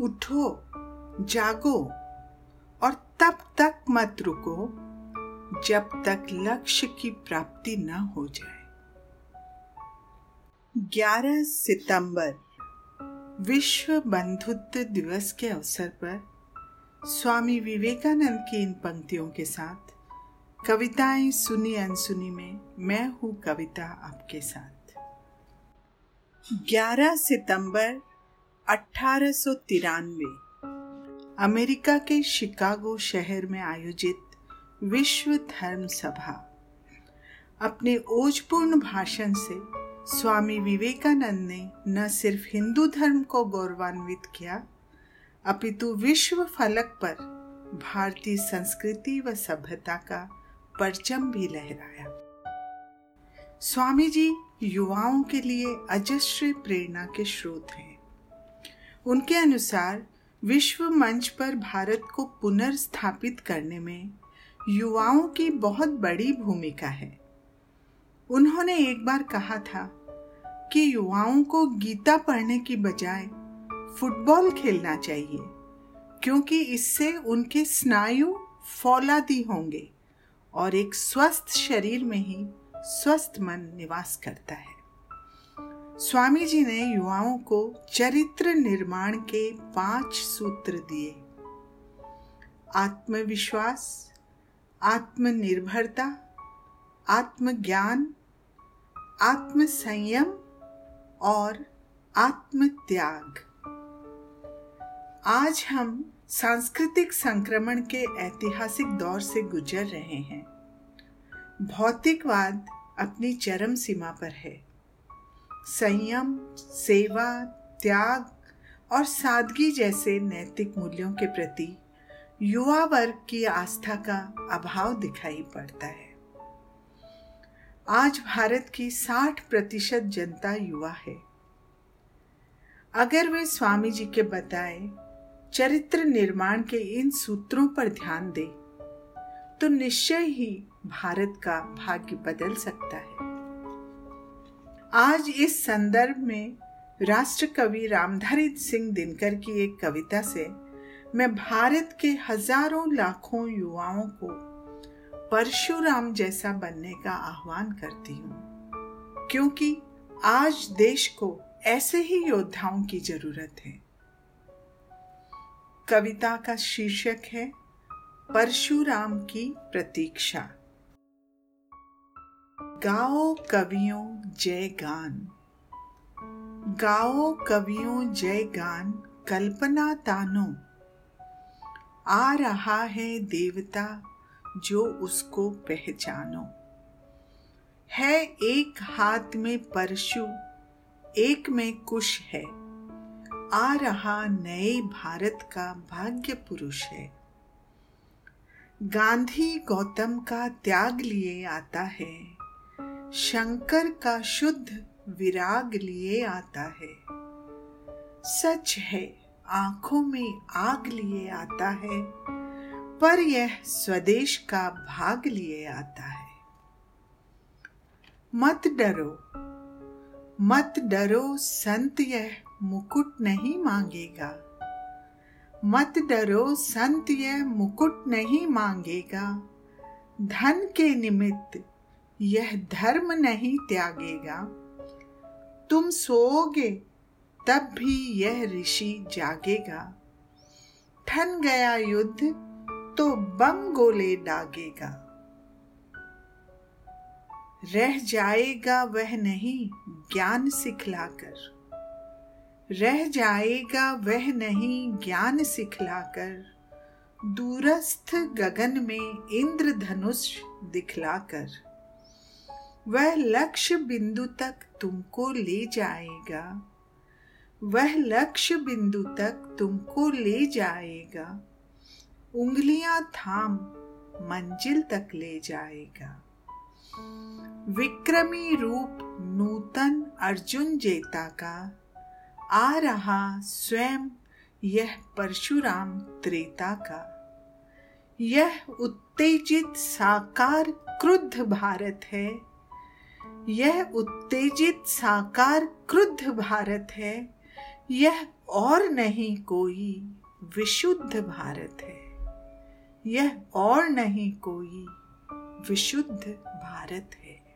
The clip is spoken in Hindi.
उठो, जागो और तब तक मत रुको जब तक लक्ष्य की प्राप्ति न हो जाए। 11 सितंबर, विश्व बंधुत्व दिवस के अवसर पर स्वामी विवेकानंद की इन पंक्तियों के साथ कविताएँ सुनी अनसुनी में मैं हूँ कविता आपके साथ। 11 सितंबर अठारह सौ तिरानवे, अमेरिका के शिकागो शहर में आयोजित विश्व धर्म सभा। अपने ओजपूर्ण भाषण से स्वामी विवेकानंद ने न सिर्फ़ हिंदू धर्म को गौरवान्वित किया, अपितु विश्व फलक पर भारतीय संस्कृति व सभ्यता का परचम भी लहराया। स्वामी जी युवाओं के लिए अजस्र प्रेरणा के स्रोत हैं। उनके अनुसार विश्व मंच पर भारत को पुनर्स्थापित करने में युवाओं की बहुत बड़ी भूमिका है। उन्होंने एक बार कहा था कि युवाओं को गीता पढ़ने की बजाय फुटबॉल खेलना चाहिए, क्योंकि इससे उनके स्नायु फौलादी होंगे और एक स्वस्थ शरीर में ही स्वस्थ मन निवास करता है। स्वामी जी ने युवाओं को चरित्र निर्माण के पाँच सूत्र दिए। आत्मविश्वास, आत्मनिर्भरता, आत्मज्ञान, आत्मसंयम और आत्मत्याग। आज हम सांस्कृतिक संक्रमण के ऐतिहासिक दौर से गुजर रहे हैं। भौतिकवाद अपनी चरम सीमा पर है। संयम, सेवा, त्याग और सादगी जैसे नैतिक मूल्यों के प्रति युवा वर्ग की आस्था का अभाव दिखाई पड़ता है। आज भारत की 60 प्रतिशत जनता युवा है। अगर वे स्वामी जी के बताए चरित्र निर्माण के इन सूत्रों पर ध्यान दे तो निश्चय ही भारत का भाग्य बदल सकता है। आज इस संदर्भ में राष्ट्र कवि रामधारी सिंह दिनकर की एक कविता से मैं भारत के हज़ारों लाखों युवाओं को परशुराम जैसा बनने का आह्वान करती हूँ। क्योंकि आज देश को ऐसे ही योद्धाओं की ज़रूरत है। कविता का शीर्षक है परशुराम की प्रतीक्षा। गाओ कवियों जय गान। गाओ कवियों जय गान, कल्पना तानो। आ रहा है देवता जो उसको पहचानो। है एक हाथ में परशु, एक में कुश है। आ रहा नए भारत का भाग्य पुरुष है। गांधी गौतम का त्याग लिए आता है। शंकर का शुद्ध विराग लिए आता है। सच है, आँखों में आग लिए आता है, पर यह स्वदेश का भाग लिए आता है। मत डरो मत डरो, संत यह मुकुट नहीं मांगेगा। मत डरो, संत यह मुकुट नहीं मांगेगा। धन के निमित्त यह धर्म नहीं त्यागेगा। तुम सोओगे, तब भी यह ऋषि जागेगा। ठन गया युद्ध तो बम गोले डागेगा। रह जाएगा वह नहीं ज्ञान सिखलाकर। रह जाएगा वह नहीं ज्ञान सिखलाकर। दूरस्थ गगन में इंद्रधनुष दिखलाकर। वह लक्ष्य बिंदु तक तुमको ले जाएगा। वह लक्ष्य बिंदु तक तुमको ले जाएगा। उंगलियाँ थाम, मंजिल तक ले जाएगा। विक्रमी रूप नूतन अर्जुन जेता का आ रहा स्वयं यह परशुराम त्रेता का। यह उत्तेजित, साकार, क्रुद्ध भारत है। यह उत्तेजित, साकार, क्रुद्ध भारत है। यह और नहीं कोई विशुद्ध भारत है। यह और नहीं कोई विशुद्ध भारत है।